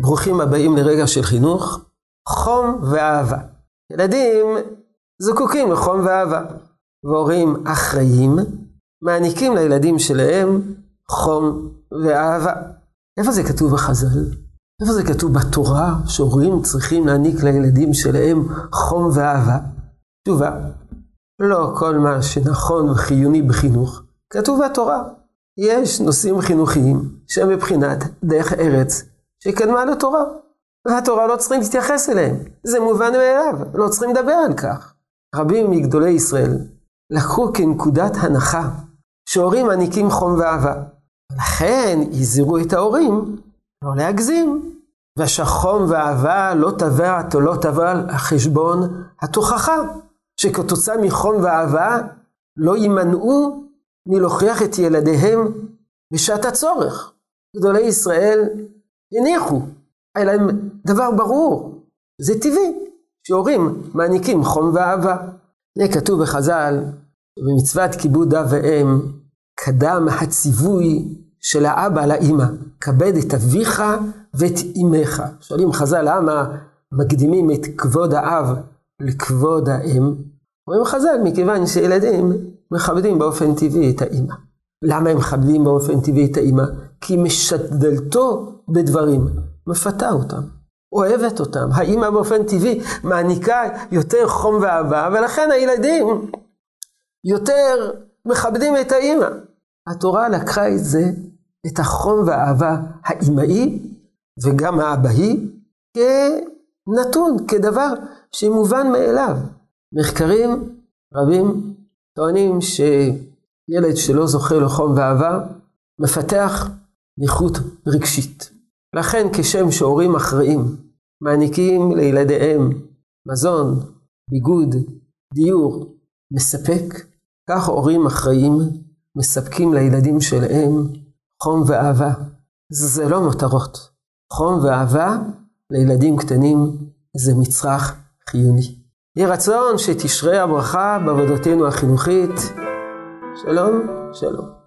ברוכים הבאים לרגע של חינוך, חום ואהבה. ילדים זקוקים לחום ואהבה, והורים אחראים מעניקים לילדים שלהם חום ואהבה. איפה זה כתוב בחז"ל? איפה זה כתוב בתורה שהורים צריכים להעניק לילדים שלהם חום ואהבה? תשובה, לא כל מה שנכון וחיוני בחינוך כתוב בתורה. יש נושאים חינוכיים שהם מבחינת דרך ארץ שקדמה לתורה. והתורה לא צריכים להתייחס אליהם. זה מובן מאליו, לא צריכים לדבר על כך. רבים מגדולי ישראל לקחו כנקודת הנחה שהורים מעניקים חום ואהבה. לכן הזהירו את ההורים לא להגזים. ושהחום ואהבה לא תבע לא תבע על חשבון התוכחה, שכתוצאה מחום ואהבה לא יימנעו מלהוכיח את ילדיהם בשעת הצורך. גדולי ישראל הניחו, היה להם דבר ברור, זה טבעי, שהורים מעניקים חום ואהבה. זה כתוב בחז"ל, במצוות כיבוד אב ואם, קדם הציווי של האבא לאימא, כבד את אביך ואת אמך. שואלים חז"ל, למה מקדימים את כבוד האב לכבוד האם? אומרים חז"ל, מכיוון שילדים מכבדים באופן טבעי את האימא. למה הם מכבדים באופן טבעי את האימא? כי משדלתו בדברים, מפתה אותם, אוהבת אותם. האימא באופן טבעי מעניקה יותר חום ואהבה, ולכן הילדים יותר מכבדים את האימא. התורה לקחה את זה, את החום והאהבה האימהי וגם האבהי, כנתון, כדבר שמובן מאליו. מחקרים רבים טוענים שילד שלא זוכה לחום ואהבה, מפתח נכות רגשית. לכן כשם שהורים אחראים מעניקים לילדיהם מזון, ביגוד, דיור מספק, כך הורים אחראים מספקים לילדים שלהם חום ואהבה. זה לא מותרות. חום ואהבה לילדים קטנים זה מצרך חיוני. יהי רצון שתשרה הברכה בעבודתנו החינוכית. שלום, שלום.